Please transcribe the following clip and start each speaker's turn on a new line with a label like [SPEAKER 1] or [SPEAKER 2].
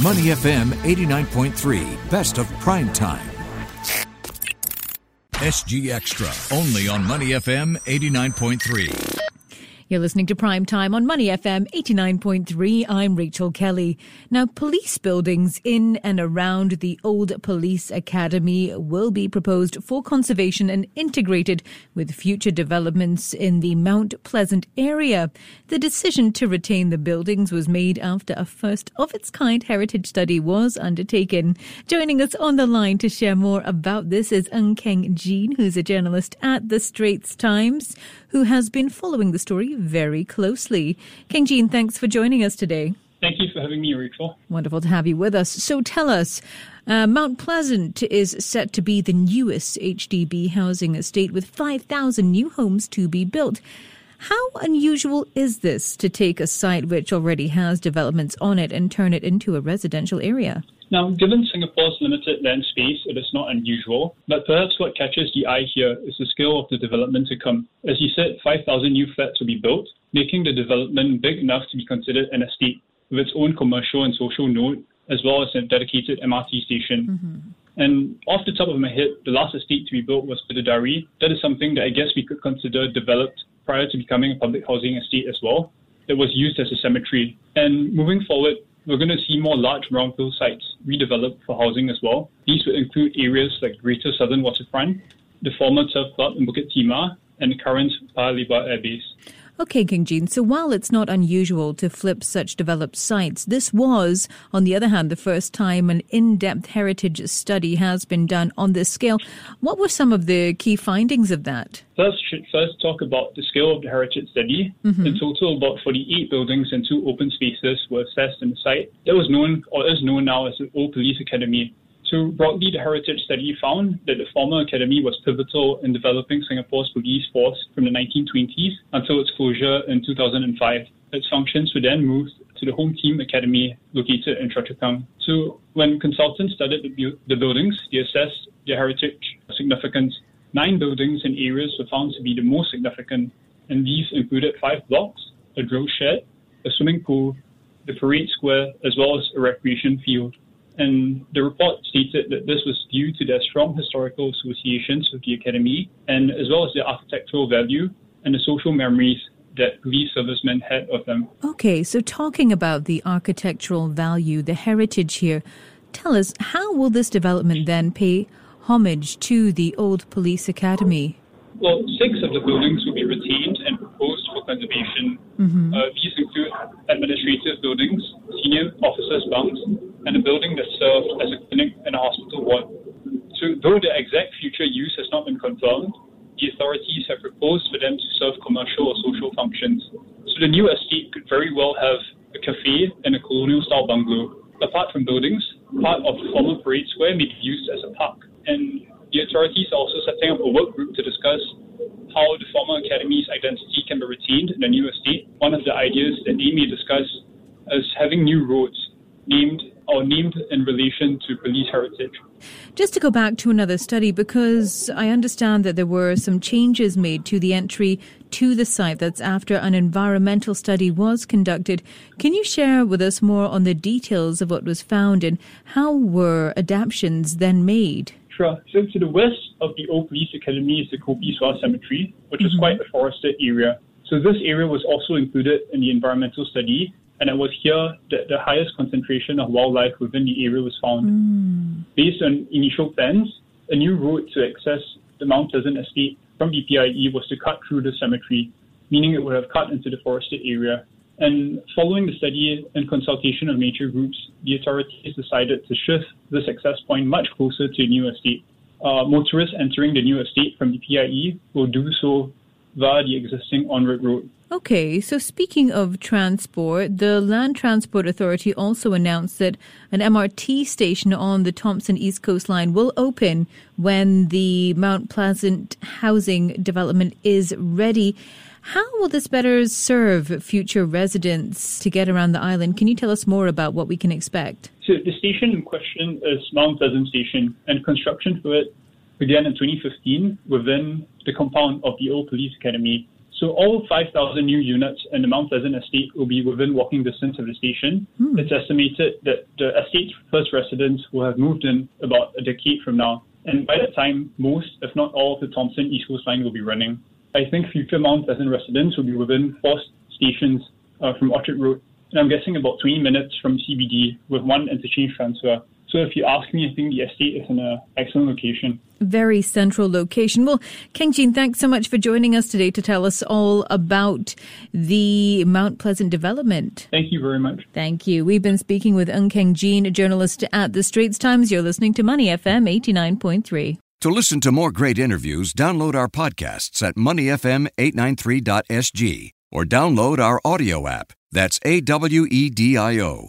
[SPEAKER 1] Money FM 89.3, best of prime time. SG Extra, only on Money FM 89.3.
[SPEAKER 2] You're listening to Prime Time on Money FM 89.3. I'm Rachel Kelly. Now, police buildings in and around the old police academy will be proposed for conservation and integrated with future developments in the Mount Pleasant area. The decision to retain the buildings was made after a first of its kind heritage study was undertaken. Joining us on the line to share more about this is Ng Keng Gene, who's a journalist at the Straits Times, who has been following the story very closely. Keng Gene, thanks for joining us today.
[SPEAKER 3] Thank you for having me, Rachel.
[SPEAKER 2] Wonderful to have you with us. So tell us, uh, Mount Pleasant is set to be the newest HDB housing estate with 5,000 new homes to be built. How unusual is this to take a site which already has developments on it and turn it into a residential area?
[SPEAKER 3] Now, given Singapore's limited land space, it is not unusual, but perhaps what catches the eye here is the scale of the development to come. As you said, 5,000 new flats will be built, making the development big enough to be considered an estate with its own commercial and social node, as well as a dedicated MRT station. Mm-hmm. And off the top of my head, the last estate to be built was Bidadari. That is something that I guess we could consider developed prior to becoming a public housing estate as well. That was used as a cemetery. And moving forward, we're going to see more large brownfield sites redeveloped for housing as well. These would include areas like Greater Southern Waterfront, the former Turf Club in Bukit Timah, and the current Paya Lebar Air Base.
[SPEAKER 2] Okay, Keng Gene. So while it's not unusual to flip such developed sites, this was, on the other hand, the first time an in-depth heritage study has been done on this scale. What were some of the key findings of that?
[SPEAKER 3] First, should first talk about the scale of the heritage study. Mm-hmm. In total, about 48 buildings and two open spaces were assessed in the site. That was known, or is known now as the Old Police Academy. So broadly, the Heritage Study found that the former academy was pivotal in developing Singapore's police force from the 1920s until its closure in 2005. Its functions were then moved to the Home Team Academy located in Choa Chu Kang. So when consultants studied the, bu- the buildings, they assessed their heritage significance. Nine buildings and areas were found to be the most significant, and these included five blocks, a drill shed, a swimming pool, the parade square, as well as a recreation field. And the report stated that this was due to their strong historical associations with the Academy, and as well as the architectural value and the social memories that police servicemen had of them.
[SPEAKER 2] Okay, so talking about the architectural value, the heritage here, tell us how will this development then pay homage to the old police academy?
[SPEAKER 3] Well, six of the buildings will be retained and proposed for conservation. Mm-hmm. Uh, these include administrative buildings, senior officers' bunks, and a building that served as a clinic and a hospital ward. So, though the exact future use has not been confirmed, the authorities have proposed for them to serve commercial or social functions. So, the new estate could very well have a cafe and a colonial style bungalow. Apart from buildings, part of the former parade square may be used as a park. And the authorities are also setting up a work group to discuss how the former academy's identity can be retained in the new estate. One of the ideas that they may discuss is having new roads named or named in relation to police heritage.
[SPEAKER 2] Just to go back to another study, because I understand that there were some changes made to the entry to the site that's after an environmental study was conducted. Can you share with us more on the details of what was found and how were adaptations then made?
[SPEAKER 3] Sure. So to the west of the Old Police Academy is the Kopi Cemetery, which mm-hmm. is quite a forested area. So this area was also included in the environmental study and it was here that the highest concentration of wildlife within the area was found. Mm. Based on initial plans, a new route to access the Mount Pleasant estate from the PIE was to cut through the cemetery, meaning it would have cut into the forested area. And following the study and consultation of nature groups, the authorities decided to shift this access point much closer to the new estate. Uh, motorists entering the new estate from the PIE will do so via the existing Onraet Road.
[SPEAKER 2] Okay, so speaking of transport, the Land Transport Authority also announced that an MRT station on the Thomson East Coast Line will open when the Mount Pleasant housing development is ready. How will this better serve future residents to get around the island? Can you tell us more about what we can expect?
[SPEAKER 3] So, the station in question is Mount Pleasant Station, and construction for it began in 2015 within the compound of the Old Police Academy So all 5,000 new units in the Mount Pleasant estate will be within walking distance of the station. Hmm. It's estimated that the estate's first residents will have moved in about a decade from now. And by that time, most, if not all, of the Thomson East Coast Line will be running. I think future Mount Pleasant residents will be within four stations uh, from Orchard Road, and I'm guessing about 20 minutes from CBD with one interchange transfer. So if you ask me, I think the estate is in an excellent location.
[SPEAKER 2] Very central location. Well, Keng Gene, thanks so much for joining us today to tell us all about the Mount Pleasant development.
[SPEAKER 3] Thank you very much.
[SPEAKER 2] Thank you. We've been speaking with Ng Keng Gene, a journalist at The Straits Times. You're listening to Money FM 89.3.
[SPEAKER 1] To listen to more great interviews, download our podcasts at moneyfm893.sg or download our audio app. That's A W E D I O.